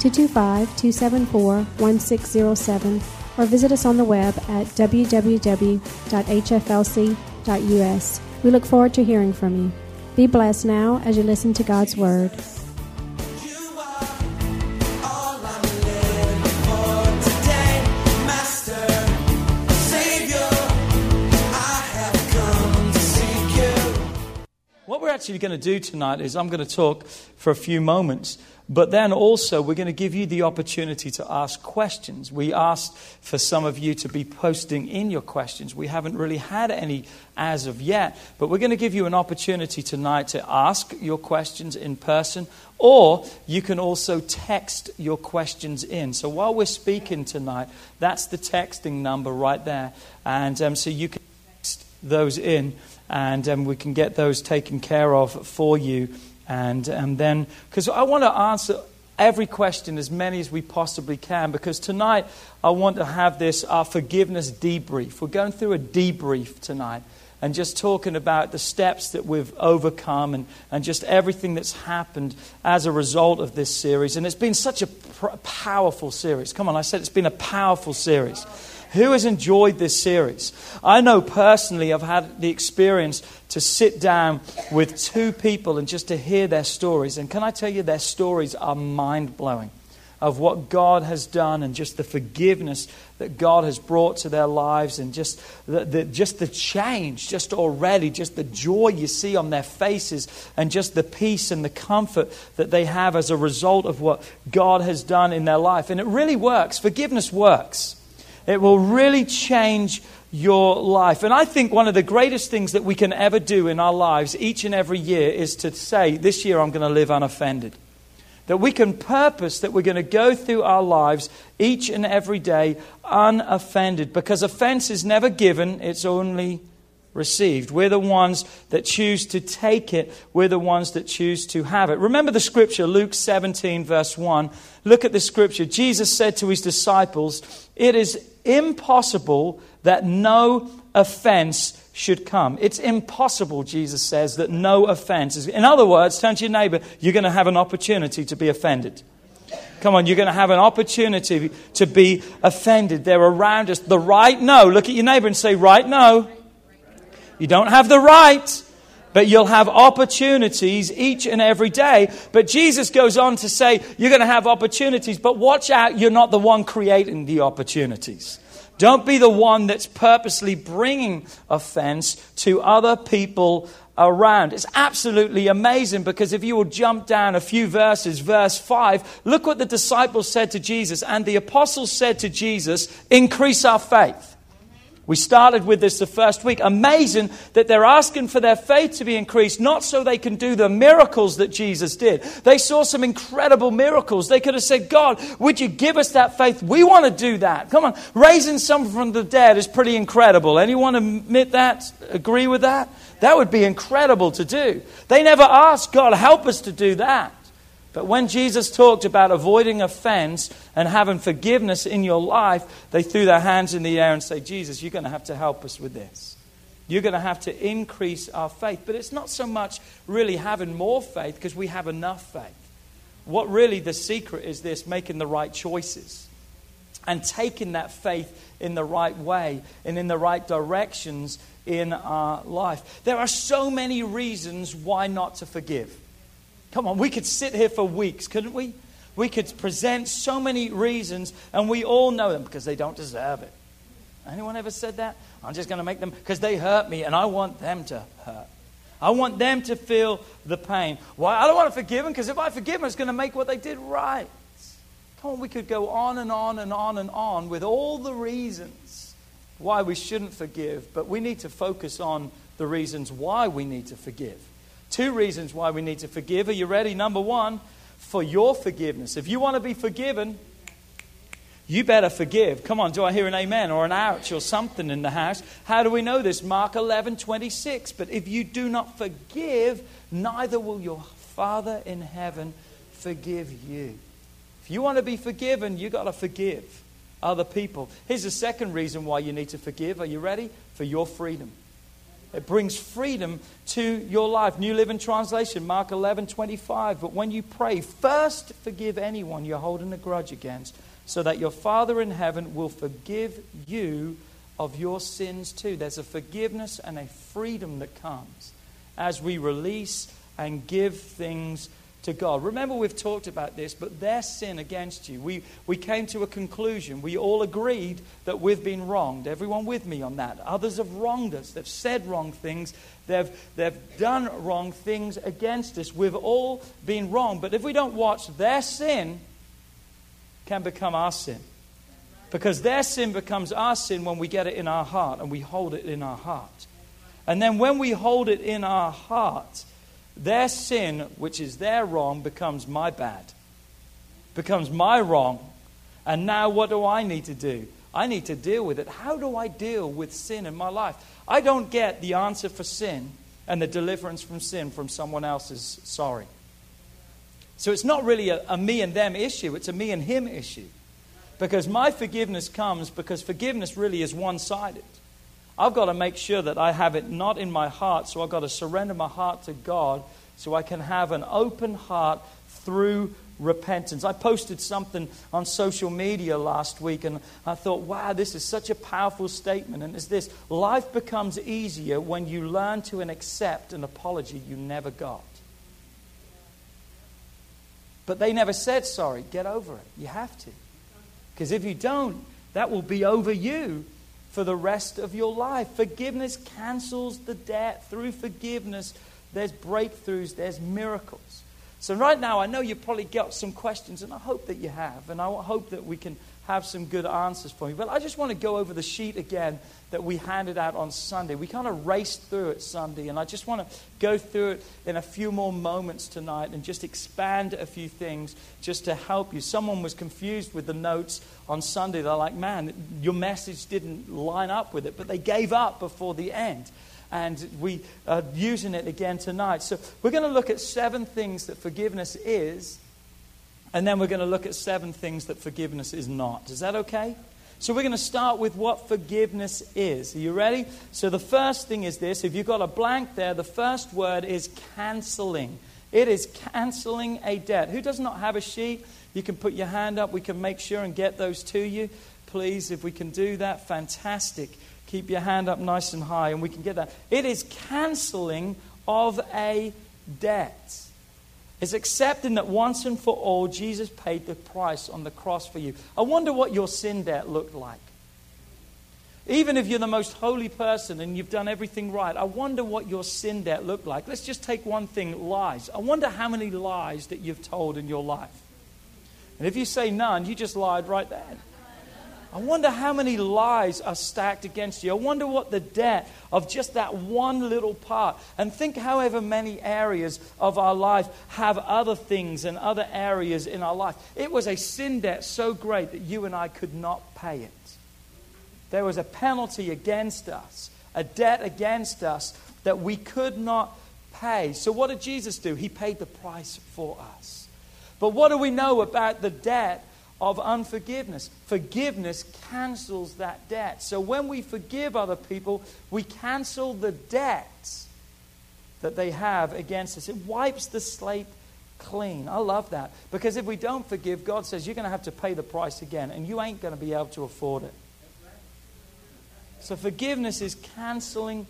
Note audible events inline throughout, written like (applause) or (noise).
225 274 1607 or visit us on the web at www.hflc.us. We look forward to hearing from you. Be blessed now as you listen to God's Word. What we're actually going to do tonight is I'm going to talk for a few moments, but then also we're going to give you the opportunity to ask questions. We asked for some of you to be posting in your questions. We haven't really had any as of yet, but we're going to give you an opportunity tonight to ask your questions in person, or you can also text your questions in. So while we're speaking tonight, that's the texting number right there, and um, so you can text those in and um, we can get those taken care of for you. And, and then, because I want to answer every question, as many as we possibly can, because tonight I want to have this our forgiveness debrief. We're going through a debrief tonight and just talking about the steps that we've overcome and, and just everything that's happened as a result of this series. And it's been such a pr- powerful series. Come on, I said it's been a powerful series. Who has enjoyed this series? I know personally I've had the experience to sit down with two people and just to hear their stories. And can I tell you, their stories are mind blowing of what God has done and just the forgiveness that God has brought to their lives and just the, the, just the change, just already, just the joy you see on their faces and just the peace and the comfort that they have as a result of what God has done in their life. And it really works. Forgiveness works. It will really change your life. And I think one of the greatest things that we can ever do in our lives each and every year is to say, This year I'm going to live unoffended. That we can purpose that we're going to go through our lives each and every day unoffended. Because offense is never given, it's only received. We're the ones that choose to take it. We're the ones that choose to have it. Remember the scripture, Luke 17, verse 1. Look at the scripture. Jesus said to his disciples, It is impossible that no offense should come. It's impossible, Jesus says, that no offense is. In other words, turn to your neighbor, you're going to have an opportunity to be offended. Come on, you're going to have an opportunity to be offended. They're around us. The right no. Look at your neighbor and say, right no. You don't have the right, but you'll have opportunities each and every day. But Jesus goes on to say, you're going to have opportunities, but watch out, you're not the one creating the opportunities. Don't be the one that's purposely bringing offense to other people around. It's absolutely amazing because if you will jump down a few verses, verse 5, look what the disciples said to Jesus. And the apostles said to Jesus, increase our faith. We started with this the first week. Amazing that they're asking for their faith to be increased, not so they can do the miracles that Jesus did. They saw some incredible miracles. They could have said, God, would you give us that faith? We want to do that. Come on. Raising someone from the dead is pretty incredible. Anyone admit that? Agree with that? That would be incredible to do. They never asked God, help us to do that. But when Jesus talked about avoiding offense and having forgiveness in your life, they threw their hands in the air and said, Jesus, you're going to have to help us with this. You're going to have to increase our faith. But it's not so much really having more faith because we have enough faith. What really the secret is this making the right choices and taking that faith in the right way and in the right directions in our life. There are so many reasons why not to forgive. Come on, we could sit here for weeks, couldn't we? We could present so many reasons, and we all know them because they don't deserve it. Anyone ever said that? I'm just going to make them because they hurt me, and I want them to hurt. I want them to feel the pain. Why? I don't want to forgive them because if I forgive them, it's going to make what they did right. Come on, we could go on and on and on and on with all the reasons why we shouldn't forgive, but we need to focus on the reasons why we need to forgive. Two reasons why we need to forgive. Are you ready? Number one, for your forgiveness. If you want to be forgiven, you better forgive. Come on, do I hear an amen or an ouch or something in the house? How do we know this? Mark 11, 26. But if you do not forgive, neither will your Father in heaven forgive you. If you want to be forgiven, you've got to forgive other people. Here's the second reason why you need to forgive. Are you ready? For your freedom. It brings freedom to your life. New Living Translation, Mark 11, 25. But when you pray, first forgive anyone you're holding a grudge against, so that your Father in heaven will forgive you of your sins too. There's a forgiveness and a freedom that comes as we release and give things to God. Remember, we've talked about this, but their sin against you, we, we came to a conclusion. We all agreed that we've been wronged. Everyone with me on that. Others have wronged us. They've said wrong things. They've, they've done wrong things against us. We've all been wrong. But if we don't watch, their sin can become our sin. Because their sin becomes our sin when we get it in our heart and we hold it in our heart. And then when we hold it in our heart, their sin, which is their wrong, becomes my bad, becomes my wrong. And now what do I need to do? I need to deal with it. How do I deal with sin in my life? I don't get the answer for sin and the deliverance from sin from someone else's sorry. So it's not really a, a me and them issue, it's a me and him issue. Because my forgiveness comes because forgiveness really is one sided. I've got to make sure that I have it not in my heart, so I've got to surrender my heart to God so I can have an open heart through repentance. I posted something on social media last week and I thought, wow, this is such a powerful statement. And it's this life becomes easier when you learn to accept an apology you never got. But they never said sorry. Get over it. You have to. Because if you don't, that will be over you for the rest of your life. Forgiveness cancels the debt. Through forgiveness, there's breakthroughs, there's miracles. So, right now, I know you've probably got some questions, and I hope that you have. And I hope that we can have some good answers for you. But I just want to go over the sheet again that we handed out on Sunday. We kind of raced through it Sunday, and I just want to go through it in a few more moments tonight and just expand a few things just to help you. Someone was confused with the notes on Sunday. They're like, man, your message didn't line up with it, but they gave up before the end. And we are using it again tonight. So we're going to look at seven things that forgiveness is and then we're going to look at seven things that forgiveness is not. Is that okay? So we're going to start with what forgiveness is. Are you ready? So the first thing is this. If you've got a blank there, the first word is canceling. It is canceling a debt. Who does not have a sheet? You can put your hand up. We can make sure and get those to you. Please, if we can do that, fantastic. Keep your hand up nice and high and we can get that. It is canceling of a debt is accepting that once and for all Jesus paid the price on the cross for you. I wonder what your sin debt looked like. Even if you're the most holy person and you've done everything right, I wonder what your sin debt looked like. Let's just take one thing lies. I wonder how many lies that you've told in your life. And if you say none, you just lied right then. I wonder how many lies are stacked against you. I wonder what the debt of just that one little part. And think however many areas of our life have other things and other areas in our life. It was a sin debt so great that you and I could not pay it. There was a penalty against us, a debt against us that we could not pay. So, what did Jesus do? He paid the price for us. But what do we know about the debt of unforgiveness. Forgiveness cancels that debt. So when we forgive other people, we cancel the debt that they have against us. It wipes the slate clean. I love that. Because if we don't forgive, God says you're going to have to pay the price again, and you ain't going to be able to afford it. So forgiveness is canceling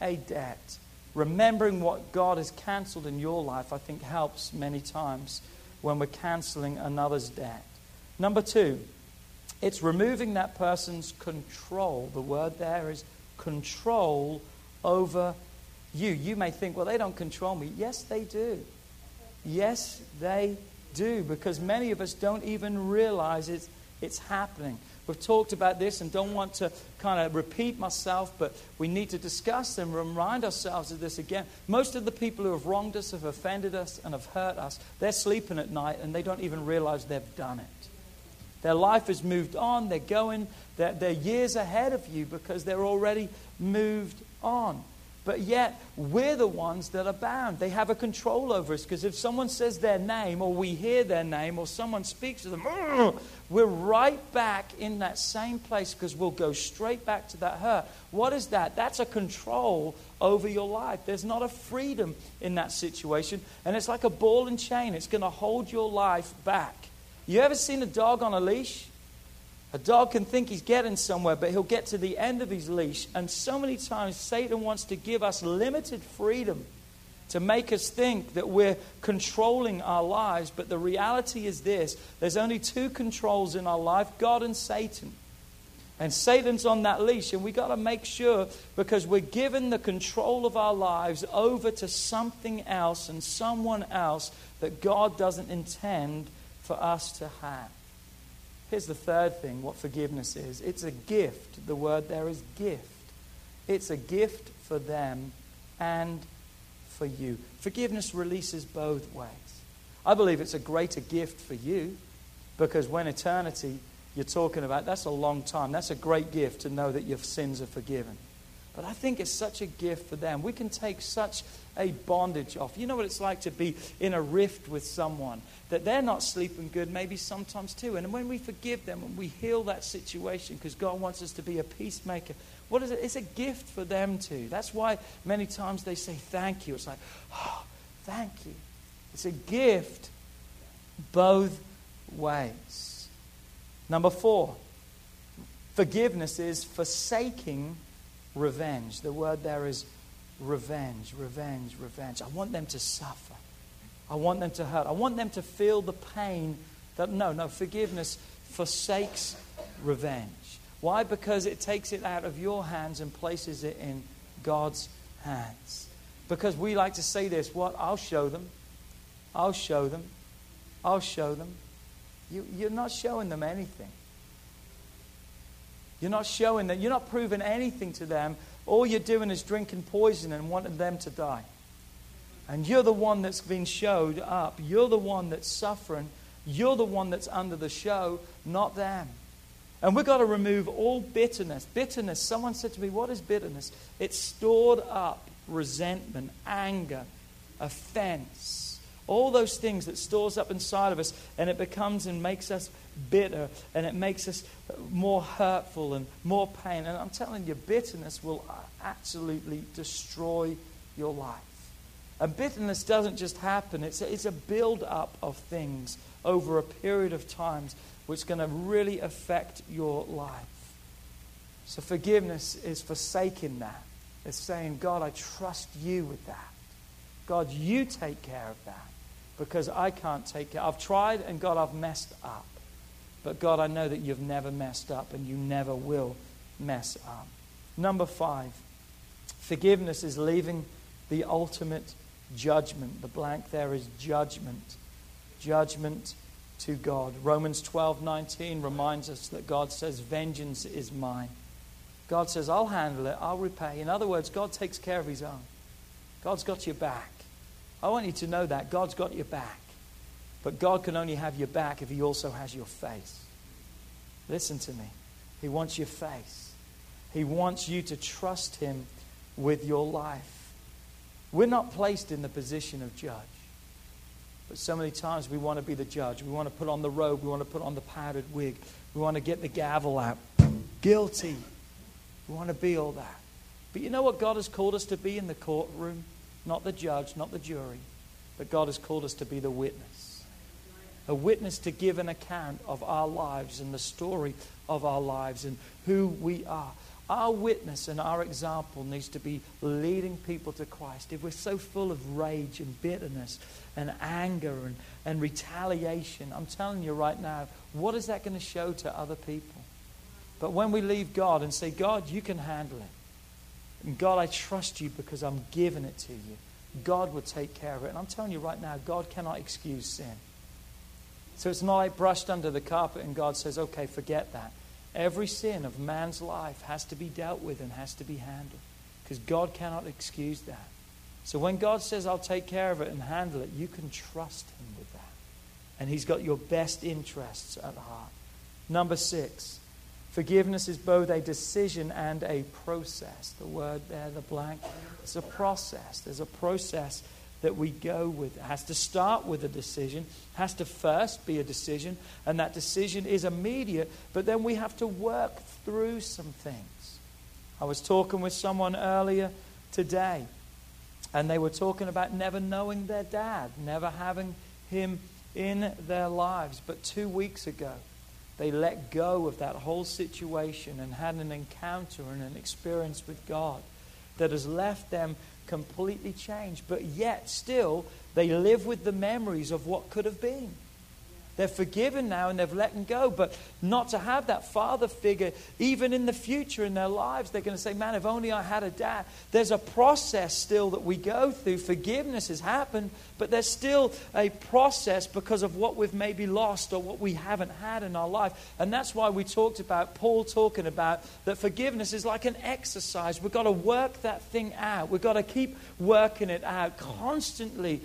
a debt. Remembering what God has canceled in your life, I think, helps many times when we're canceling another's debt. Number two, it's removing that person's control. The word there is control over you. You may think, well, they don't control me. Yes, they do. Yes, they do, because many of us don't even realize it's, it's happening. We've talked about this and don't want to kind of repeat myself, but we need to discuss and remind ourselves of this again. Most of the people who have wronged us, have offended us, and have hurt us, they're sleeping at night and they don't even realize they've done it. Their life has moved on. They're going, they're, they're years ahead of you because they're already moved on. But yet, we're the ones that are bound. They have a control over us because if someone says their name or we hear their name or someone speaks to them, we're right back in that same place because we'll go straight back to that hurt. What is that? That's a control over your life. There's not a freedom in that situation. And it's like a ball and chain, it's going to hold your life back. You ever seen a dog on a leash? A dog can think he's getting somewhere, but he'll get to the end of his leash. And so many times, Satan wants to give us limited freedom to make us think that we're controlling our lives. But the reality is this there's only two controls in our life God and Satan. And Satan's on that leash, and we've got to make sure because we're given the control of our lives over to something else and someone else that God doesn't intend for us to have. Here's the third thing what forgiveness is it's a gift. The word there is gift. It's a gift for them and for you. Forgiveness releases both ways. I believe it's a greater gift for you because when eternity you're talking about, that's a long time. That's a great gift to know that your sins are forgiven. But I think it's such a gift for them. We can take such a bondage off. You know what it's like to be in a rift with someone that they're not sleeping good, maybe sometimes too. And when we forgive them and we heal that situation because God wants us to be a peacemaker, what is it? It's a gift for them too. That's why many times they say thank you. It's like, oh, thank you. It's a gift both ways. Number four, forgiveness is forsaking revenge. The word there is revenge, revenge, revenge. I want them to suffer. I want them to hurt. I want them to feel the pain that, no, no, forgiveness forsakes revenge. Why? Because it takes it out of your hands and places it in God's hands. Because we like to say this what? I'll show them. I'll show them. I'll show them. You, you're not showing them anything. You're not showing them, you're not proving anything to them. All you're doing is drinking poison and wanting them to die. And you're the one that's been showed up. You're the one that's suffering. You're the one that's under the show, not them. And we've got to remove all bitterness. Bitterness, someone said to me, What is bitterness? It's stored up resentment, anger, offense, all those things that stores up inside of us, and it becomes and makes us bitter and it makes us more hurtful and more pain. And I'm telling you, bitterness will absolutely destroy your life. And bitterness doesn't just happen, it's a, it's a build up of things over a period of times which is going to really affect your life. So forgiveness is forsaking that. It's saying, God, I trust you with that. God, you take care of that because I can't take care. I've tried and God, I've messed up. But God, I know that you've never messed up and you never will mess up. Number five, forgiveness is leaving the ultimate judgment. The blank there is judgment. Judgment to God. Romans 12 19 reminds us that God says, Vengeance is mine. God says, I'll handle it, I'll repay. In other words, God takes care of his own. God's got your back. I want you to know that. God's got your back. But God can only have your back if He also has your face. Listen to me. He wants your face. He wants you to trust Him with your life. We're not placed in the position of judge. But so many times we want to be the judge. We want to put on the robe. We want to put on the powdered wig. We want to get the gavel out. Guilty. We want to be all that. But you know what God has called us to be in the courtroom? Not the judge, not the jury. But God has called us to be the witness a witness to give an account of our lives and the story of our lives and who we are. Our witness and our example needs to be leading people to Christ. If we're so full of rage and bitterness and anger and, and retaliation, I'm telling you right now, what is that going to show to other people? But when we leave God and say, God, you can handle it. And God, I trust you because I'm giving it to you. God will take care of it. And I'm telling you right now, God cannot excuse sin. So it's not like brushed under the carpet and God says, okay, forget that. Every sin of man's life has to be dealt with and has to be handled because God cannot excuse that. So when God says, I'll take care of it and handle it, you can trust Him with that. And He's got your best interests at heart. Number six, forgiveness is both a decision and a process. The word there, the blank, it's a process. There's a process that we go with. It has to start with a decision, it has to first be a decision, and that decision is immediate, but then we have to work through some things. I was talking with someone earlier today, and they were talking about never knowing their dad, never having him in their lives. But two weeks ago, they let go of that whole situation and had an encounter and an experience with God that has left them completely changed. But yet, still, they live with the memories of what could have been. They're forgiven now and they've let go, but not to have that father figure, even in the future in their lives, they're going to say, Man, if only I had a dad. There's a process still that we go through. Forgiveness has happened, but there's still a process because of what we've maybe lost or what we haven't had in our life. And that's why we talked about, Paul talking about, that forgiveness is like an exercise. We've got to work that thing out, we've got to keep working it out, constantly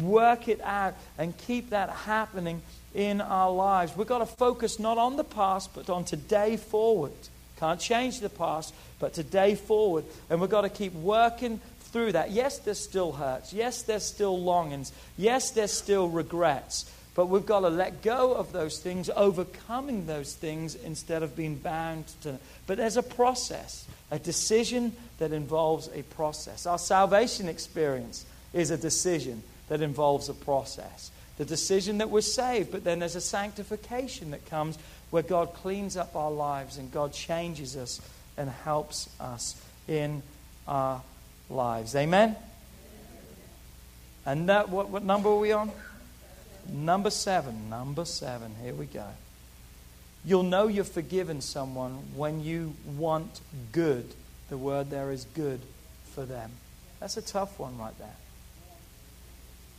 work it out, and keep that happening in our lives. We've got to focus not on the past, but on today forward. Can't change the past, but today forward. And we've got to keep working through that. Yes, there's still hurts. Yes, there's still longings. Yes, there's still regrets. But we've got to let go of those things, overcoming those things instead of being bound to them. But there's a process, a decision that involves a process. Our salvation experience is a decision that involves a process the decision that we're saved, but then there's a sanctification that comes where God cleans up our lives and God changes us and helps us in our lives. Amen? And that, what, what number are we on? Number seven. Number seven. Here we go. You'll know you've forgiven someone when you want good. The word there is good for them. That's a tough one right there.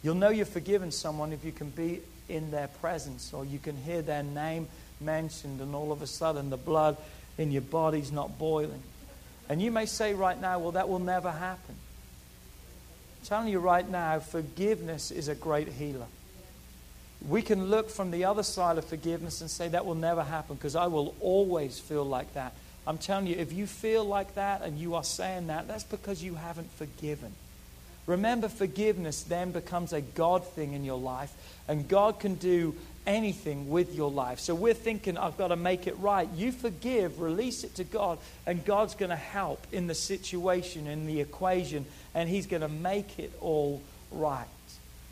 You'll know you've forgiven someone if you can be in their presence or you can hear their name mentioned and all of a sudden the blood in your body's not boiling. And you may say right now, well, that will never happen. I'm telling you right now, forgiveness is a great healer. We can look from the other side of forgiveness and say that will never happen because I will always feel like that. I'm telling you, if you feel like that and you are saying that, that's because you haven't forgiven. Remember, forgiveness then becomes a God thing in your life, and God can do anything with your life. So we're thinking, I've got to make it right. You forgive, release it to God, and God's going to help in the situation, in the equation, and He's going to make it all right.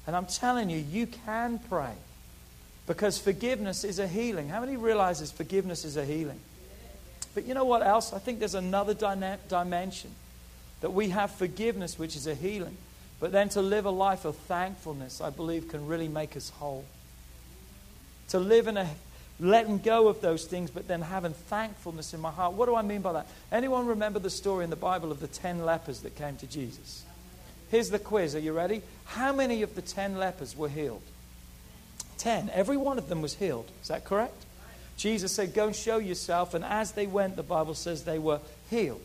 And I'm telling you, you can pray because forgiveness is a healing. How many realizes forgiveness is a healing? But you know what else? I think there's another dimension that we have forgiveness, which is a healing. But then to live a life of thankfulness, I believe, can really make us whole. To live in a letting go of those things, but then having thankfulness in my heart. What do I mean by that? Anyone remember the story in the Bible of the ten lepers that came to Jesus? Here's the quiz. Are you ready? How many of the ten lepers were healed? Ten. Every one of them was healed. Is that correct? Jesus said, Go and show yourself. And as they went, the Bible says they were healed.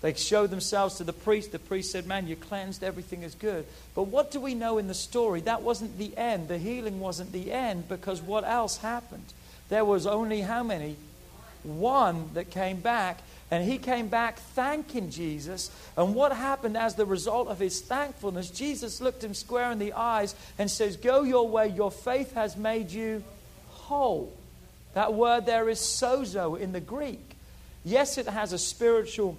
They showed themselves to the priest. The priest said, Man, you're cleansed, everything is good. But what do we know in the story? That wasn't the end. The healing wasn't the end because what else happened? There was only how many? One that came back, and he came back thanking Jesus. And what happened as the result of his thankfulness? Jesus looked him square in the eyes and says, Go your way, your faith has made you whole. That word there is sozo in the Greek. Yes, it has a spiritual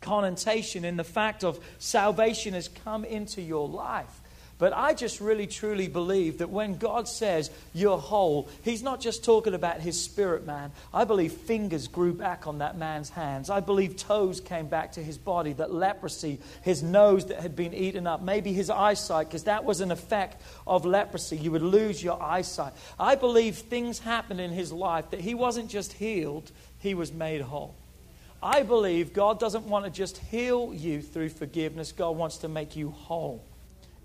connotation in the fact of salvation has come into your life. But I just really truly believe that when God says you're whole, He's not just talking about His spirit man. I believe fingers grew back on that man's hands. I believe toes came back to his body, that leprosy, his nose that had been eaten up, maybe his eyesight, because that was an effect of leprosy. You would lose your eyesight. I believe things happened in his life that he wasn't just healed, he was made whole. I believe God doesn't want to just heal you through forgiveness, God wants to make you whole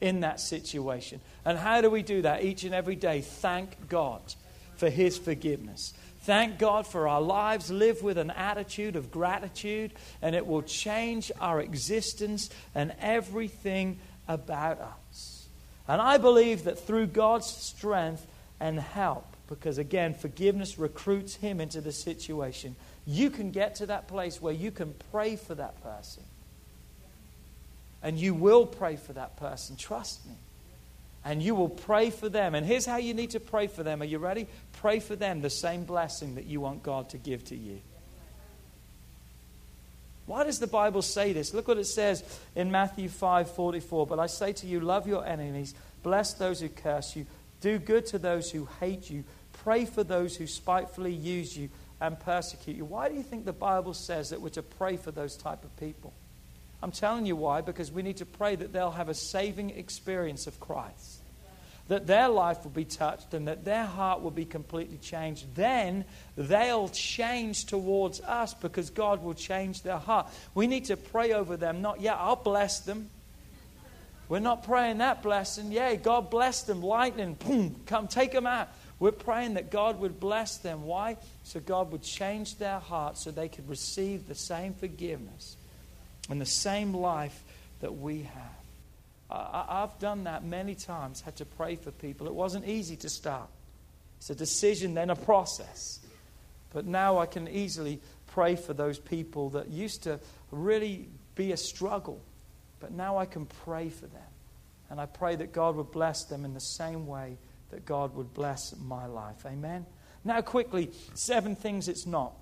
in that situation. And how do we do that? Each and every day, thank God for His forgiveness. Thank God for our lives. Live with an attitude of gratitude, and it will change our existence and everything about us. And I believe that through God's strength and help, because again, forgiveness recruits him into the situation. You can get to that place where you can pray for that person. And you will pray for that person, trust me. And you will pray for them. And here's how you need to pray for them. Are you ready? Pray for them the same blessing that you want God to give to you. Why does the Bible say this? Look what it says in Matthew 5 44. But I say to you, love your enemies, bless those who curse you, do good to those who hate you, pray for those who spitefully use you and persecute you. Why do you think the Bible says that we're to pray for those type of people? I'm telling you why, because we need to pray that they'll have a saving experience of Christ. That their life will be touched and that their heart will be completely changed. Then they'll change towards us because God will change their heart. We need to pray over them, not, yeah, I'll bless them. We're not praying that blessing. Yay, God bless them. Lightning, boom, come take them out. We're praying that God would bless them. Why? So God would change their hearts so they could receive the same forgiveness and the same life that we have. I, have done that many times, had to pray for people. It wasn't easy to start, it's a decision, then a process. But now I can easily pray for those people that used to really be a struggle. But now I can pray for them. And I pray that God would bless them in the same way that God would bless my life. Amen? Now, quickly, seven things it's not.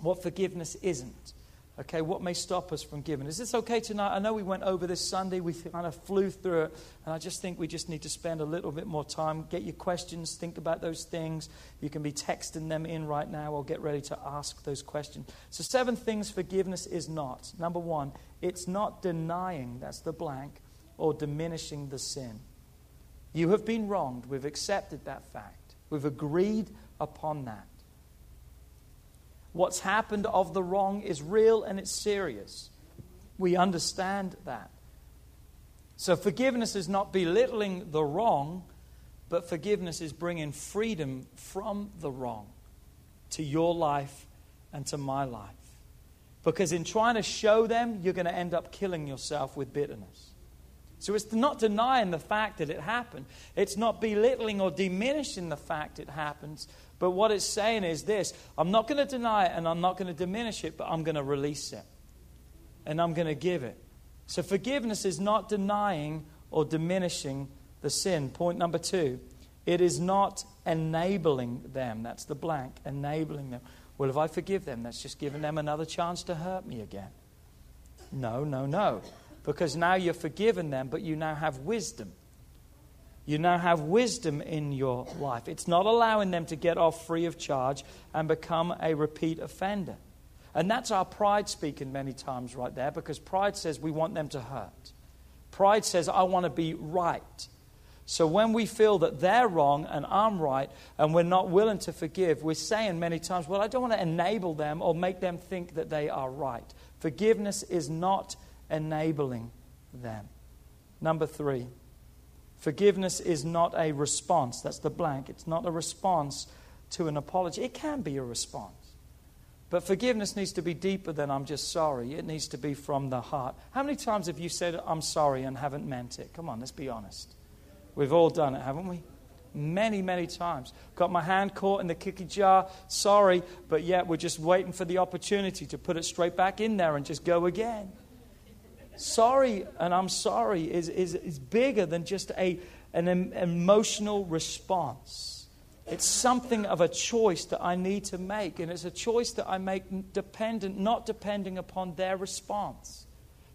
What forgiveness isn't. Okay, what may stop us from giving? Is this okay tonight? I know we went over this Sunday, we kind of flew through it, and I just think we just need to spend a little bit more time. Get your questions, think about those things. You can be texting them in right now or get ready to ask those questions. So, seven things forgiveness is not. Number one, it's not denying, that's the blank, or diminishing the sin. You have been wronged. We've accepted that fact, we've agreed upon that. What's happened of the wrong is real and it's serious. We understand that. So, forgiveness is not belittling the wrong, but forgiveness is bringing freedom from the wrong to your life and to my life. Because in trying to show them, you're going to end up killing yourself with bitterness. So it's not denying the fact that it happened. It's not belittling or diminishing the fact it happens, but what it's saying is this I'm not going to deny it and I'm not going to diminish it, but I'm going to release it. And I'm going to give it. So forgiveness is not denying or diminishing the sin. Point number two it is not enabling them. That's the blank, enabling them. Well, if I forgive them, that's just giving them another chance to hurt me again. No, no, no. Because now you're forgiven them, but you now have wisdom. You now have wisdom in your life. It's not allowing them to get off free of charge and become a repeat offender. And that's our pride speaking many times right there because pride says we want them to hurt. Pride says, I want to be right. So when we feel that they're wrong and I'm right and we're not willing to forgive, we're saying many times, well, I don't want to enable them or make them think that they are right. Forgiveness is not enabling them. Number three, Forgiveness is not a response. That's the blank. It's not a response to an apology. It can be a response. But forgiveness needs to be deeper than I'm just sorry. It needs to be from the heart. How many times have you said, I'm sorry, and haven't meant it? Come on, let's be honest. We've all done it, haven't we? Many, many times. Got my hand caught in the cookie jar, sorry, but yet we're just waiting for the opportunity to put it straight back in there and just go again sorry and I'm sorry is, is, is bigger than just a, an em- emotional response. It's something of a choice that I need to make, and it's a choice that I make dependent, not depending upon their response.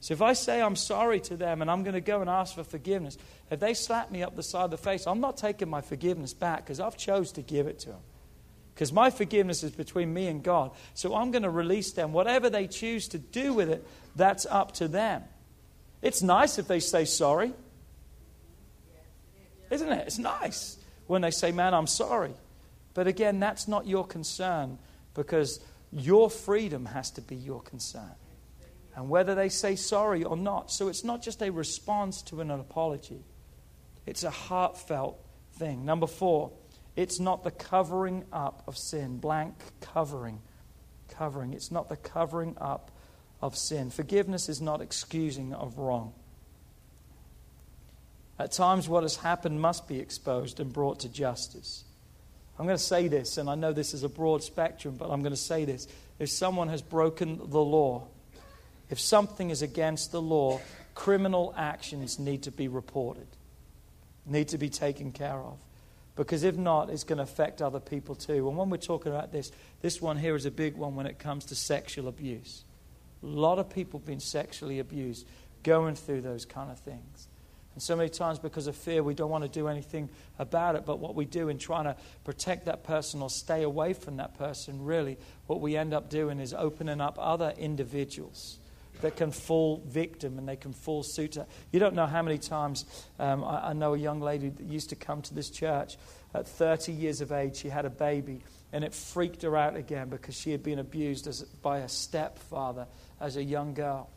So if I say I'm sorry to them and I'm going to go and ask for forgiveness, if they slap me up the side of the face, I'm not taking my forgiveness back because I've chose to give it to them. Because my forgiveness is between me and God. So I'm going to release them. Whatever they choose to do with it, that's up to them. It's nice if they say sorry. Isn't it? It's nice when they say, Man, I'm sorry. But again, that's not your concern because your freedom has to be your concern. And whether they say sorry or not. So it's not just a response to an apology, it's a heartfelt thing. Number four, it's not the covering up of sin. Blank covering. Covering. It's not the covering up of sin. Forgiveness is not excusing of wrong. At times, what has happened must be exposed and brought to justice. I'm going to say this, and I know this is a broad spectrum, but I'm going to say this. If someone has broken the law, if something is against the law, criminal actions need to be reported, need to be taken care of. Because if not, it's going to affect other people too. And when we're talking about this, this one here is a big one when it comes to sexual abuse. A lot of people being sexually abused, going through those kind of things. And so many times, because of fear, we don't want to do anything about it. But what we do in trying to protect that person or stay away from that person, really, what we end up doing is opening up other individuals that can fall victim and they can fall suitor. You don't know how many times um, I, I, know a young lady that used to come to this church at 30 years of age. She had a baby and it freaked her out again because she had been abused as, by a stepfather as a young girl.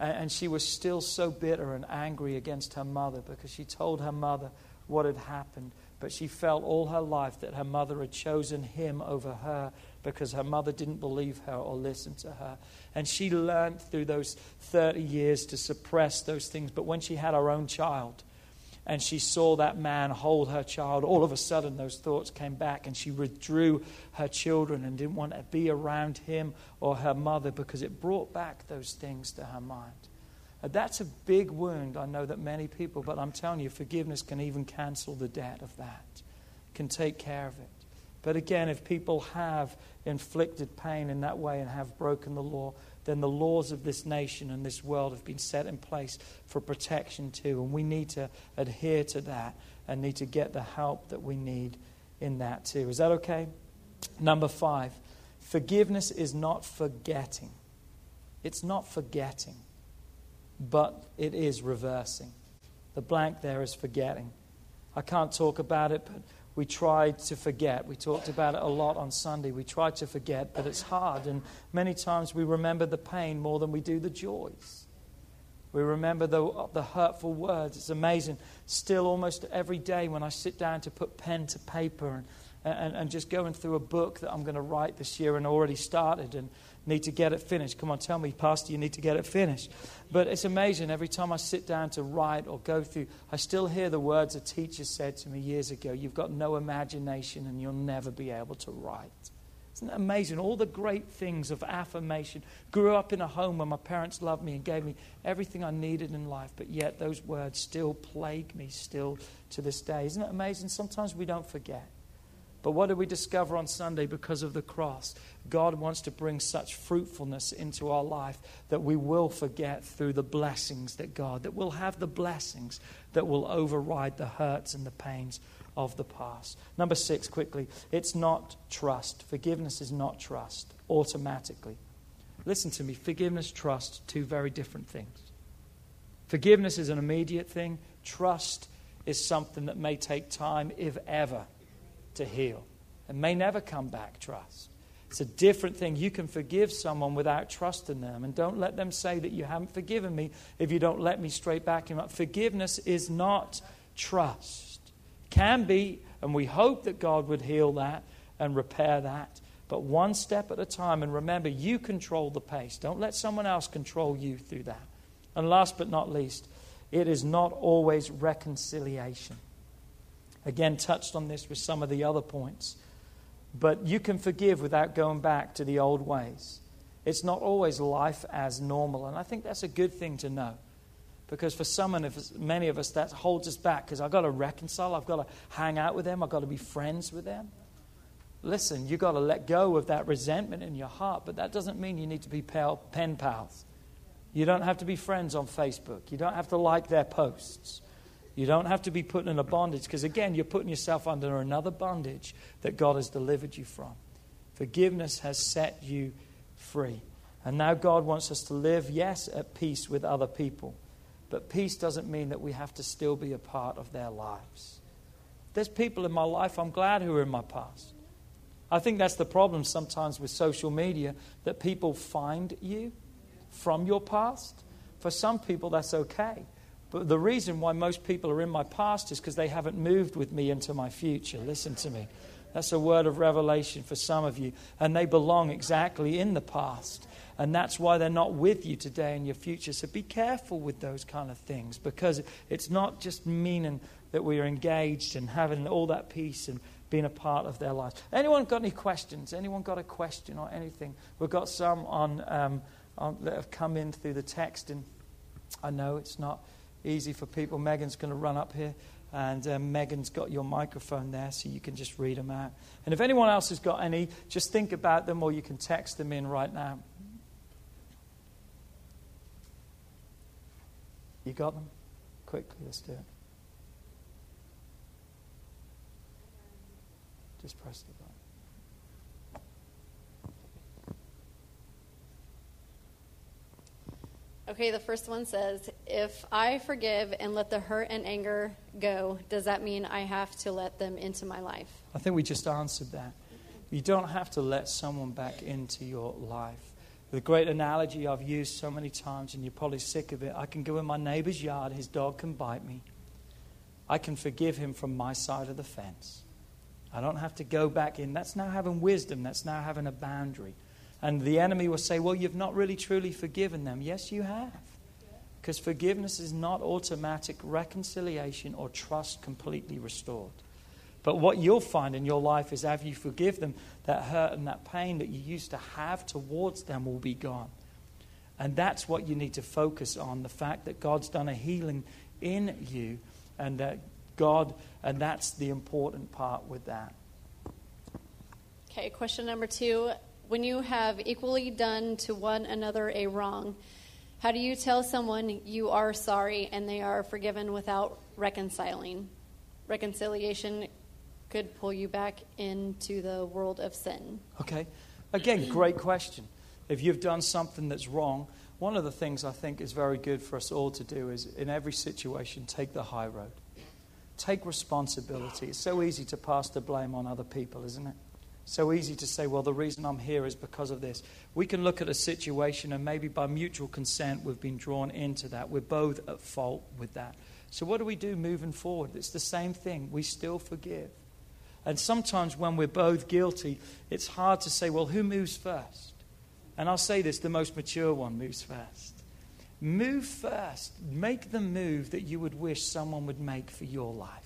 And, and she was still so bitter and angry against her mother because she told her mother what had happened. But she felt all her life that her mother had chosen him over her because her mother didn't believe her or listen to her. And she learned through those 30 years to suppress those things. But when she had her own child, and she saw that man hold her child, all of a sudden those thoughts came back and she withdrew her children and didn't want to be around him or her mother because it brought back those things to her mind. That's a big wound, I know that many people, but I'm telling you, forgiveness can even cancel the debt of that, can take care of it. But again, if people have inflicted pain in that way and have broken the law, then the laws of this nation and this world have been set in place for protection too. And we need to adhere to that and need to get the help that we need in that too. Is that okay? Number five, forgiveness is not forgetting. It's not forgetting, but it is reversing. The blank there is forgetting. I can't talk about it, but we try to forget. We talked about it a lot on Sunday. We try to forget, but it's hard. And many times we remember the pain more than we do the joys. We remember the, the hurtful words. It's amazing. Still, almost every day when I sit down to put pen to paper and, and, and just going through a book that I'm going to write this year and already started and need to get it finished. Come on, tell me, Pastor, you need to get it finished. But it's amazing. Every time I sit down to write or go through, I still hear the words a teacher said to me years ago You've got no imagination and you'll never be able to write. Isn't that amazing? All the great things of affirmation. Grew up in a home where my parents loved me and gave me everything I needed in life, but yet those words still plague me still to this day. Isn't it amazing? Sometimes we don't forget. But what did we discover on Sunday because of the cross? God wants to bring such fruitfulness into our life that we will forget through the blessings that God, that we'll have the blessings that will override the hurts and the pains of the past. Number six, quickly, it's not trust. Forgiveness is not trust automatically. Listen to me forgiveness, trust, two very different things. Forgiveness is an immediate thing, trust is something that may take time, if ever to heal and may never come back, trust. It's a different thing. You can forgive someone without trusting them. And don't let them say that you haven't forgiven me if you don't let me straight back him up. Forgiveness is not trust. Can be, and we hope that God would heal that and repair that. But one step at a time. And remember, you control the pace. Don't let someone else control you through that. And last but not least, it is not always reconciliation. Again, touched on this with some of the other points. But you can forgive without going back to the old ways. It's not always life as normal. And I think that's a good thing to know. Because for some of us, many of us, that holds us back because I've got to reconcile, I've got to hang out with them, I've got to be friends with them. Listen, you've got to let go of that resentment in your heart, but that doesn't mean you need to be pen pals. You don't have to be friends on Facebook. You don't have to like their posts. You don't have to be put in a bondage because, again, you're putting yourself under another bondage that God has delivered you from. Forgiveness has set you free. And now God wants us to live, yes, at peace with other people. But peace doesn't mean that we have to still be a part of their lives. There's people in my life I'm glad who are in my past. I think that's the problem sometimes with social media that people find you from your past. For some people, that's okay. But the reason why most people are in my past is because they haven't moved with me into my future. Listen to me. That's a word of revelation for some of you. And they belong exactly in the past. And that's why they're not with you today in your future. So be careful with those kind of things because it's not just meaning that we are engaged and having all that peace and being a part of their lives. Anyone got any questions? Anyone got a question or anything? We've got some on, um, on that have come in through the text, and I know it's not easy for people. Megan's going to run up here, and um, Megan's got your microphone there, so you can just read them out. And if anyone else has got any, just think about them, or you can text them in right now. You got them? Quickly, let's do it. Just press the button. Okay, the first one says, If I forgive and let the hurt and anger go, does that mean I have to let them into my life? I think we just answered that. You don't have to let someone back into your life. The great analogy I've used so many times, and you're probably sick of it I can go in my neighbor's yard, his dog can bite me. I can forgive him from my side of the fence. I don't have to go back in. That's now having wisdom, that's now having a boundary. And the enemy will say, Well, you've not really truly forgiven them. Yes, you have. Because forgiveness is not automatic reconciliation or trust completely restored. But what you'll find in your life is after you forgive them, that hurt and that pain that you used to have towards them will be gone. And that's what you need to focus on the fact that God's done a healing in you, and that God, and that's the important part with that. Okay, question number two. When you have equally done to one another a wrong, how do you tell someone you are sorry and they are forgiven without reconciling? Reconciliation could pull you back into the world of sin. Okay. Again, great question. If you've done something that's wrong, one of the things I think is very good for us all to do is in every situation, take the high road. Take responsibility. It's so easy to pass the blame on other people, isn't it? So easy to say, well, the reason I'm here is because of this. We can look at a situation and maybe by mutual consent we've been drawn into that. We're both at fault with that. So, what do we do moving forward? It's the same thing. We still forgive. And sometimes when we're both guilty, it's hard to say, well, who moves first? And I'll say this the most mature one moves first. Move first. Make the move that you would wish someone would make for your life.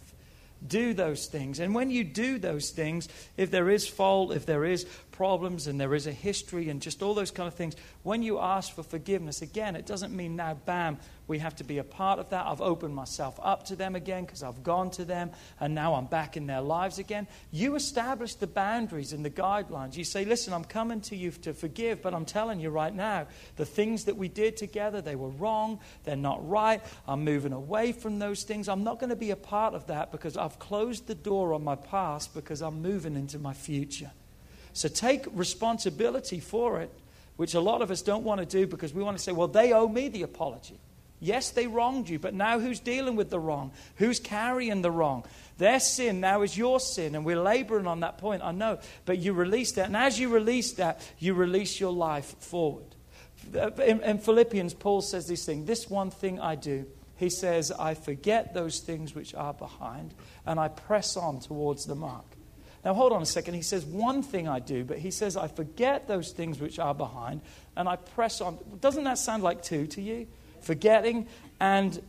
Do those things. And when you do those things, if there is fault, if there is problems, and there is a history, and just all those kind of things, when you ask for forgiveness, again, it doesn't mean now, bam, we have to be a part of that. I've opened myself up to them again because I've gone to them and now I'm back in their lives again. You establish the boundaries and the guidelines. You say, listen, I'm coming to you to forgive, but I'm telling you right now, the things that we did together, they were wrong. They're not right. I'm moving away from those things. I'm not going to be a part of that because I've closed the door on my past because I'm moving into my future. So take responsibility for it, which a lot of us don't want to do because we want to say, well, they owe me the apology. Yes, they wronged you, but now who's dealing with the wrong? Who's carrying the wrong? Their sin now is your sin, and we're laboring on that point, I know. But you release that, and as you release that, you release your life forward. Uh, in, in Philippians, Paul says this thing this one thing I do. He says, I forget those things which are behind, and I press on towards the mark. Now, hold on a second. He says, One thing I do, but he says, I forget those things which are behind, and I press on. Doesn't that sound like two to you? forgetting and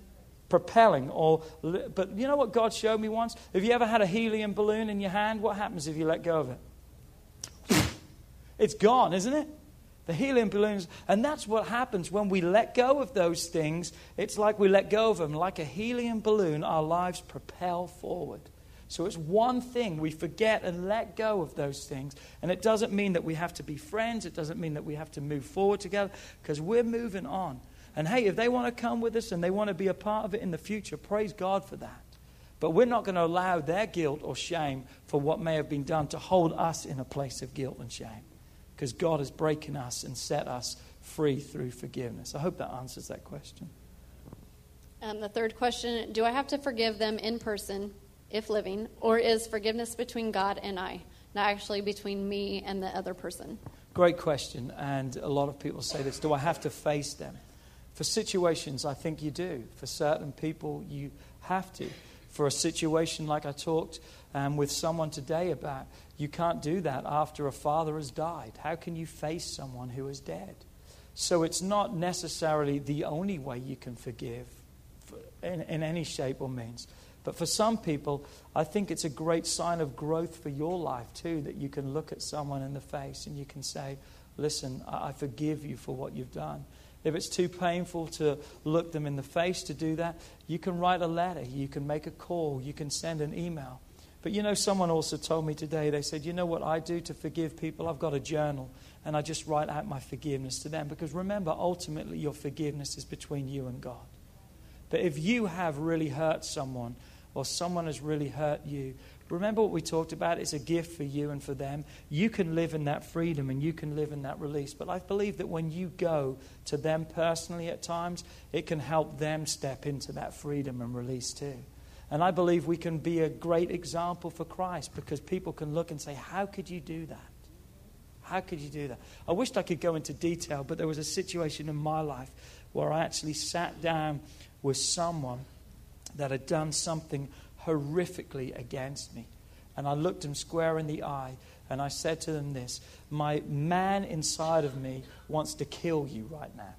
propelling or but you know what god showed me once? Have you ever had a helium balloon in your hand? What happens if you let go of it? It's gone isn't it? The helium balloons and that's what happens when we let go of those things. It's like we let go of them like a helium balloon our lives propel forward so it's one thing we forget and let go of those things and it doesn't mean that we have to be friends it doesn't mean that we have to move forward together because we're moving on and hey, if they want to come with us and they want to be a part of it in the future, praise God for that. But we're not going to allow their guilt or shame for what may have been done to hold us in a place of guilt and shame. Because God is breaking us and set us free through forgiveness. I hope that answers that question. Um, the third question Do I have to forgive them in person if living, or is forgiveness between God and I, not actually between me and the other person? Great question. And a lot of people say this Do I have to face them? For situations, I think you do. For certain people, you have to. For a situation like I talked um, with someone today about, you can't do that after a father has died. How can you face someone who is dead? So it's not necessarily the only way you can forgive in, in any shape or means. But for some people, I think it's a great sign of growth for your life too that you can look at someone in the face and you can say, Listen, I forgive you for what you've done. If it's too painful to look them in the face to do that, you can write a letter, you can make a call, you can send an email. But you know, someone also told me today, they said, You know what I do to forgive people? I've got a journal and I just write out my forgiveness to them. Because remember, ultimately, your forgiveness is between you and God. But if you have really hurt someone or someone has really hurt you, remember what we talked about? It's a gift for you and for them. You can live in that freedom and you can live in that release. But I believe that when you go to them personally at times, it can help them step into that freedom and release too. And I believe we can be a great example for Christ because people can look and say, How could you do that? How could you do that? I wished I could go into detail, but there was a situation in my life where I actually sat down with someone that had done something horrifically against me. And I looked them square in the eye and I said to them this My man inside of me wants to kill you right now.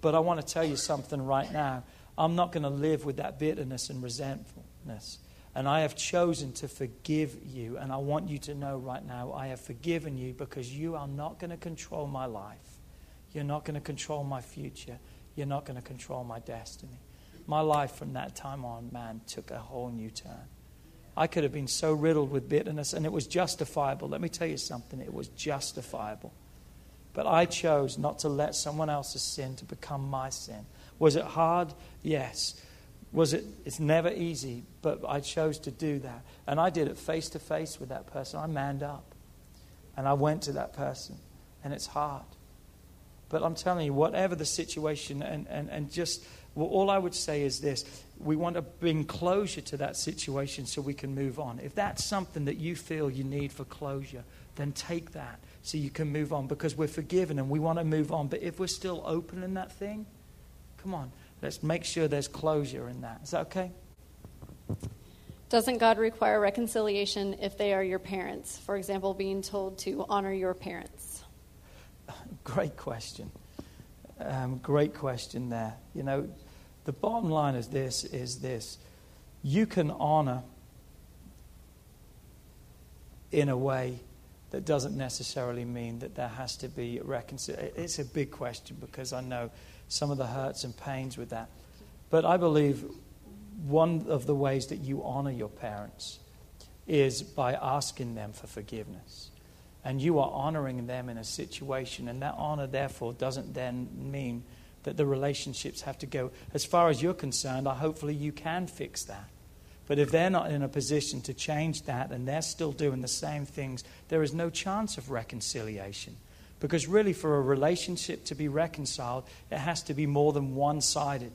But I want to tell you something right now. I'm not going to live with that bitterness and resentfulness. And I have chosen to forgive you. And I want you to know right now, I have forgiven you because you are not going to control my life. You're not going to control my future. You're not going to control my destiny. My life from that time on, man, took a whole new turn. I could have been so riddled with bitterness, and it was justifiable. Let me tell you something, it was justifiable. But I chose not to let someone else's sin to become my sin. Was it hard? Yes. Was it it's never easy, but I chose to do that. And I did it face to face with that person. I manned up. And I went to that person. And it's hard. But I'm telling you, whatever the situation, and, and, and just well, all I would say is this we want to bring closure to that situation so we can move on. If that's something that you feel you need for closure, then take that so you can move on because we're forgiven and we want to move on. But if we're still open in that thing, come on, let's make sure there's closure in that. Is that okay? Doesn't God require reconciliation if they are your parents? For example, being told to honor your parents. (laughs) Great question. Um, great question there. You know, the bottom line is this: is this. You can honor in a way that doesn't necessarily mean that there has to be reconciliation. It's a big question because I know some of the hurts and pains with that. But I believe one of the ways that you honor your parents is by asking them for forgiveness. And you are honoring them in a situation, and that honor, therefore, doesn't then mean that the relationships have to go. As far as you're concerned, hopefully you can fix that. But if they're not in a position to change that and they're still doing the same things, there is no chance of reconciliation. Because really, for a relationship to be reconciled, it has to be more than one sided.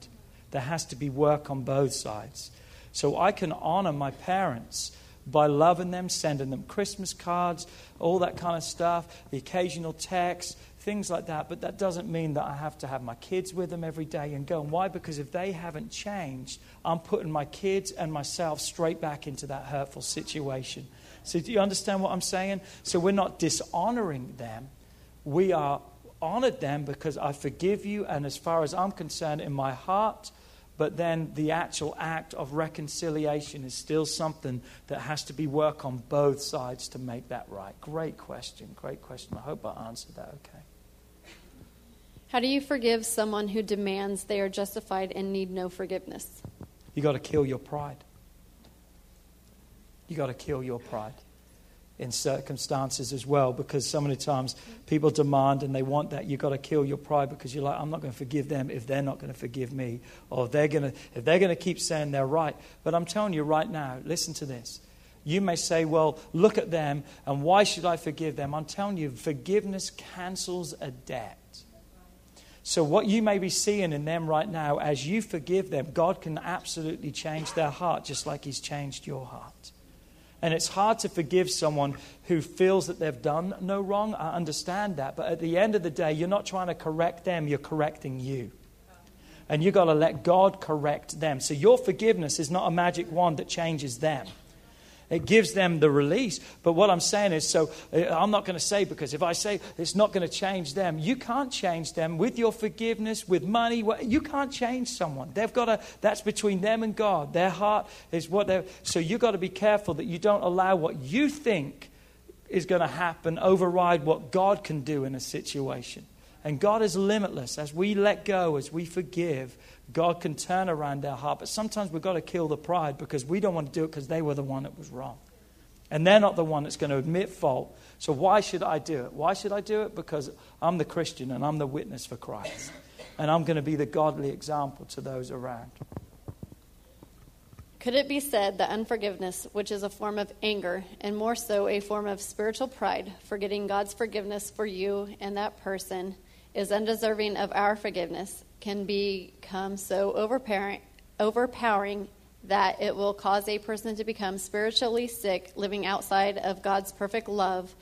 There has to be work on both sides. So I can honor my parents by loving them, sending them Christmas cards, all that kind of stuff, the occasional text, things like that. But that doesn't mean that I have to have my kids with them every day and go. And why? Because if they haven't changed, I'm putting my kids and myself straight back into that hurtful situation. So, do you understand what I'm saying? So, we're not dishonoring them. We are honored them because I forgive you, and as far as I'm concerned, in my heart, but then the actual act of reconciliation is still something that has to be work on both sides to make that right. Great question. Great question. I hope I answered that okay. How do you forgive someone who demands they are justified and need no forgiveness? You got to kill your pride. You got to kill your pride in circumstances as well because so many times people demand and they want that you've got to kill your pride because you're like i'm not going to forgive them if they're not going to forgive me or they're going to if they're going to keep saying they're right. But i'm telling you right now listen to this. You may say well look at them and why should i forgive them? I'm telling you forgiveness cancels a debt. So, what you may be seeing in them right now, as you forgive them, God can absolutely change their heart just like He's changed your heart. And it's hard to forgive someone who feels that they've done no wrong. I understand that. But at the end of the day, you're not trying to correct them, you're correcting you. And you've got to let God correct them. So, your forgiveness is not a magic wand that changes them. It gives them the release. But what I'm saying is, so uh, I'm not going to say because if I say it's not going to change them, you can't change them with your forgiveness, with money. You can't change someone. They've got to, that's between them and God. Their heart is what they're, so you've got to be careful that you don't allow what you think is going to happen override what God can do in a situation. And God is limitless. As we let go, as we forgive, God can turn around our heart. But sometimes we've got to kill the pride because we don't want to do it because they were the one that was wrong. And they're not the one that's going to admit fault. So why should I do it? Why should I do it? Because I'm the Christian and I'm the witness for Christ. And I'm going to be the godly example to those around. Could it be said that unforgiveness, which is a form of anger, and more so a form of spiritual pride, forgetting God's forgiveness for you and that person, is undeserving of our forgiveness, can become so overpowering, that it will cause a person to become spiritually sick, living outside of God's perfect love.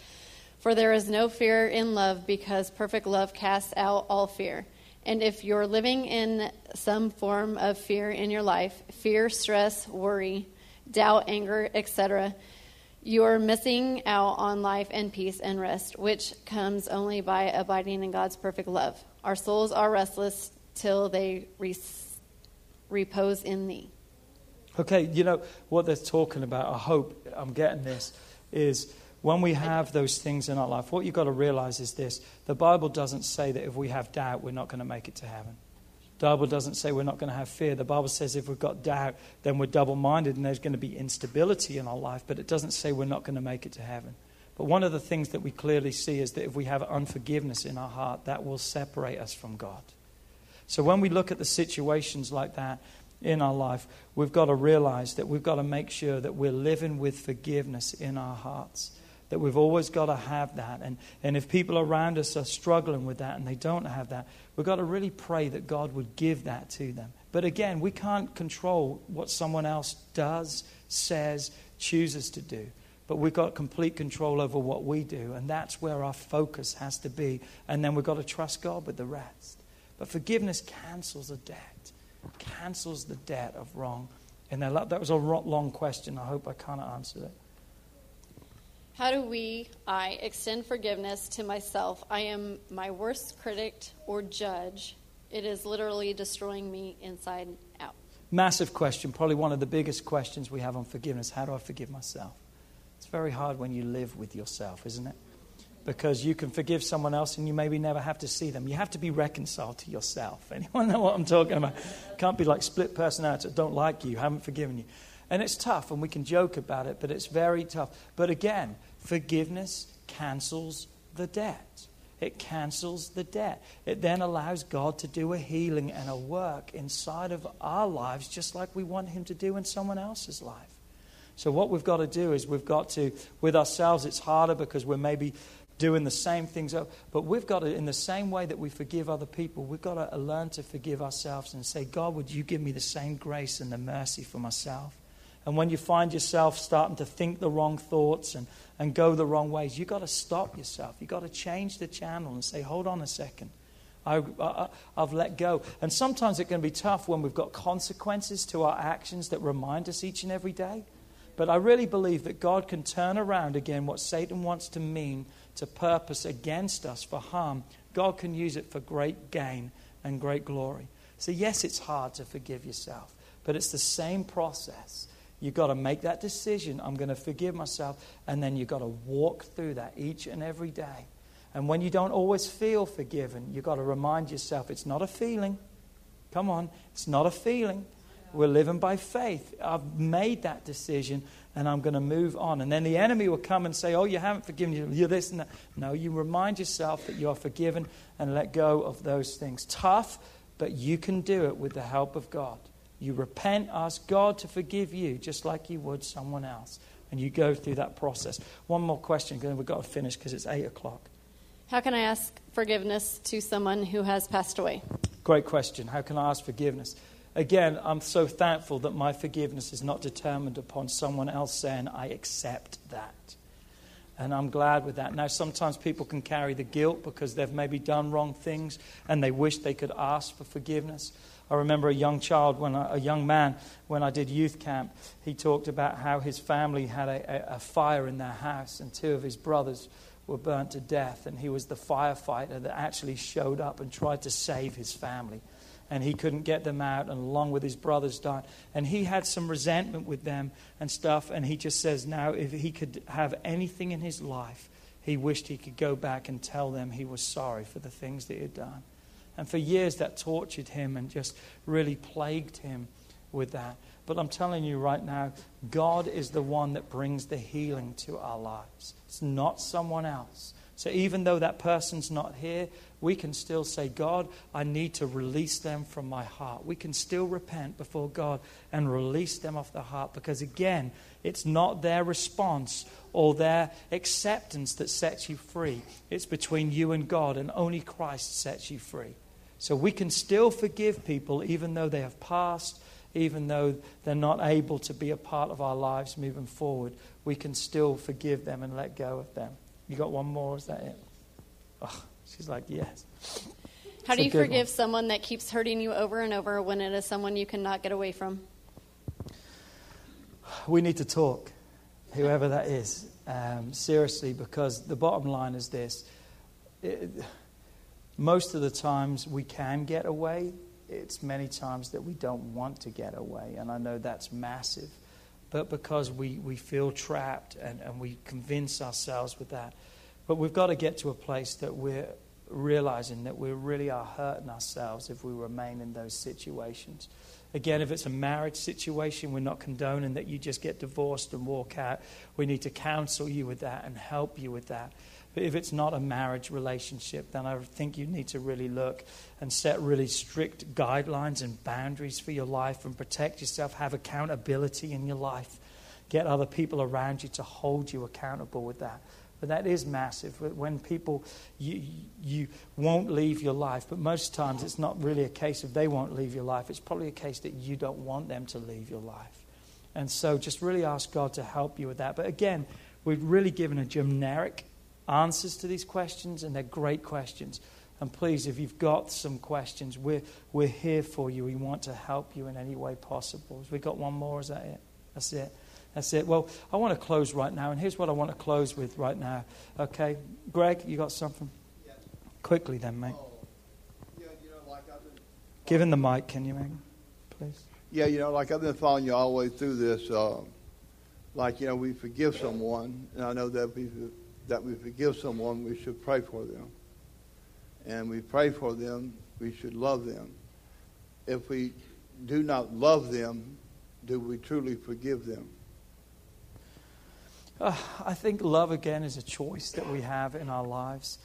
For there is no fear in love because perfect love casts out all fear. And if you're living in some form of fear in your life, fear, stress, worry, doubt, anger, etc., you are missing out on life and peace and rest, which comes only by abiding in God's perfect love. Our souls are restless, till they re- repose in thee. Okay, you know what they're talking about. I hope I'm getting this is when we have those things in our life, what you've got to realize is this the Bible doesn't say that if we have doubt, we're not going to make it to heaven. The Bible doesn't say we're not going to have fear. The Bible says if we've got doubt, then we're double minded and there's going to be instability in our life, but it doesn't say we're not going to make it to heaven. But one of the things that we clearly see is that if we have unforgiveness in our heart, that will separate us from God. So when we look at the situations like that in our life, we've got to realize that we've got to make sure that we're living with forgiveness in our hearts. That we've always got to have that. And, and if people around us are struggling with that and they don't have that, we've got to really pray that God would give that to them. But again, we can't control what someone else does, says, chooses to do. But we've got complete control over what we do. And that's where our focus has to be. And then we've got to trust God with the rest. But forgiveness cancels a debt, cancels the debt of wrong. And that was a long question. I hope I kind of answered it. How do we, I, extend forgiveness to myself? I am my worst critic or judge. It is literally destroying me inside out. Massive question, probably one of the biggest questions we have on forgiveness. How do I forgive myself? It's very hard when you live with yourself, isn't it? because you can forgive someone else and you maybe never have to see them. You have to be reconciled to yourself. (laughs) Anyone know what I'm talking about? Can't be like split personality. Don't like you, haven't forgiven you. And it's tough, and we can joke about it, but it's very tough. But again, forgiveness cancels the debt. It cancels the debt. It then allows God to do a healing and a work inside of our lives, just like we want Him to do in someone else's life. So, what we've got to do is we've got to, with ourselves, it's harder because we're maybe doing the same things. But we've got to, in the same way that we forgive other people, we've got to learn to forgive ourselves and say, God, would you give me the same grace and the mercy for myself? And when you find yourself starting to think the wrong thoughts and, and go the wrong ways, you've got to stop yourself. You've got to change the channel and say, hold on a second. I, have let go. And sometimes it can be tough when we've got consequences to our actions that remind us each and every day. But I really believe that God can turn around again what Satan wants to mean to purpose against us for harm, God can use it for great gain and great glory. So, yes, it's hard to forgive yourself, but it's the same process. You've got to make that decision. I'm going to forgive myself. And then you've got to walk through that each and every day. And when you don't always feel forgiven, you've got to remind yourself it's not a feeling. Come on, it's not a feeling. We're living by faith. I've made that decision and I'm going to move on. And then the enemy will come and say, Oh, you haven't forgiven you. You're this and that. No, you remind yourself that you are forgiven and let go of those things. Tough, but you can do it with the help of God. You repent, ask God to forgive you just like you would someone else. And you go through that process. One more question, then we've got to finish because it's 8 o'clock. How can I ask forgiveness to someone who has passed away? Great question. How can I ask forgiveness? Again, I'm so thankful that my forgiveness is not determined upon someone else saying, I accept that. And I'm glad with that. Now, sometimes people can carry the guilt because they've maybe done wrong things and they wish they could ask for forgiveness. I remember a young child, when I, a young man, when I did youth camp, he talked about how his family had a, a, a fire in their house, and two of his brothers were burnt to death, and he was the firefighter that actually showed up and tried to save his family. And he couldn't get them out, and along with his brothers died. And he had some resentment with them and stuff, and he just says now if he could have anything in his life, he wished he could go back and tell them he was sorry for the things that he had done. And for years that tortured him and just really plagued him with that. But I'm telling you right now, God is the one that brings the healing to our lives. It's not someone else. So even though that person's not here, we can still say, God, I need to release them from my heart. We can still repent before God and release them off the heart because, again, it's not their response or their acceptance that sets you free. It's between you and God, and only Christ sets you free. So we can still forgive people even though they have passed, even though they're not able to be a part of our lives moving forward. We can still forgive them and let go of them. You got one more? Is that it? Oh, she's like, yes. How It's do you forgive one. someone that keeps hurting you over and over when it is someone you cannot get away from? we need to talk, whoever that is, um, seriously, because the bottom line is this. It- most of the times we can get away, it's many times that we don't want to get away, and I know that's massive. But because we, we feel trapped and, and we convince ourselves with that. But we've got to get to a place that we're realizing that we really are hurting ourselves if we remain in those situations. Again, if it's a marriage situation, we're not condoning that you just get divorced and walk out. We need to counsel you with that and help you with that. But if it's not a marriage relationship, then I think you need to really look and set really strict guidelines and boundaries for your life and protect yourself. Have accountability in your life. Get other people around you to hold you accountable with that. But that is massive. When people, you, you won't leave your life, but most times it's not really a case of they won't leave your life. It's probably a case that you don't want them to leave your life. And so just really ask God to help you with that. But again, we've really given a generic answers to these questions, and they're great questions. And please, if you've got some questions, we're, we're here for you. We want to help you in any way possible. Have we got one more? Is that it? That's it. That's it. Well, I want to close right now, and here's what I want to close with right now. Okay, Greg, you got something? Quickly, then, mate. Yeah, you know, like I've been, Give him the mic, can you, Megan? Please. yeah, you know, like I've been following you all the way through this. Uh, like you know, we forgive someone, and I know that we that we forgive someone, we should pray for them, and we pray for them. We should love them. If we do not love them, do we truly forgive them? Uh, I think love, again, is a choice that we have in our lives.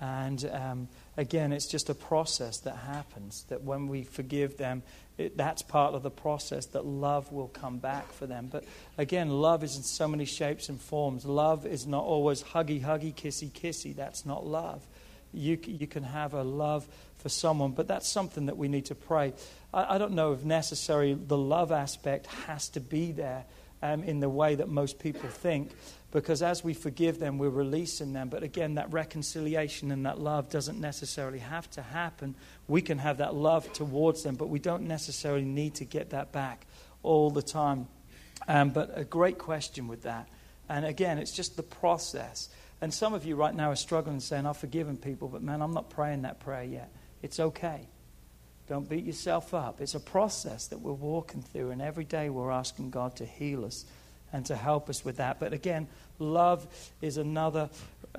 And um, again, it's just a process that happens. That when we forgive them, it, that's part of the process that love will come back for them. But again, love is in so many shapes and forms. Love is not always huggy, huggy, kissy, kissy. That's not love. You, you can have a love for someone, but that's something that we need to pray. I, I don't know if necessarily the love aspect has to be there um, in the way that most people think, because as we forgive them, we're releasing them. But again, that reconciliation and that love doesn't necessarily have to happen. We can have that love towards them, but we don't necessarily need to get that back all the time. Um, but a great question with that. And again, it's just the process. And some of you right now are struggling saying, I've forgiven people, but man, I'm not praying that prayer yet. It's okay. Don't beat yourself up. It's a process that we're walking through, and every day we're asking God to heal us and to help us with that. But again, love is another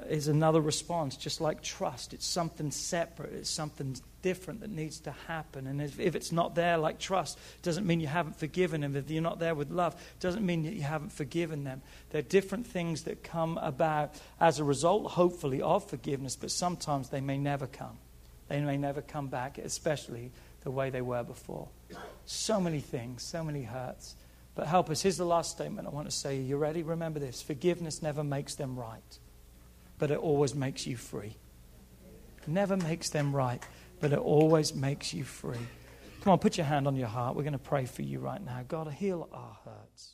is another response, just like trust. It's something separate. It's something different that needs to happen. And if, if it's not there, like trust, doesn't mean you haven't forgiven them. If you're not there with love, doesn't mean that you haven't forgiven them. There are different things that come about as a result, hopefully, of forgiveness. But sometimes they may never come. They may never come back, especially the way they were before. So many things, so many hurts. But help us. Here's the last statement I want to say. Are you ready? Remember this forgiveness never makes them right, but it always makes you free. Never makes them right, but it always makes you free. Come on, put your hand on your heart. We're going to pray for you right now. God, heal our hurts.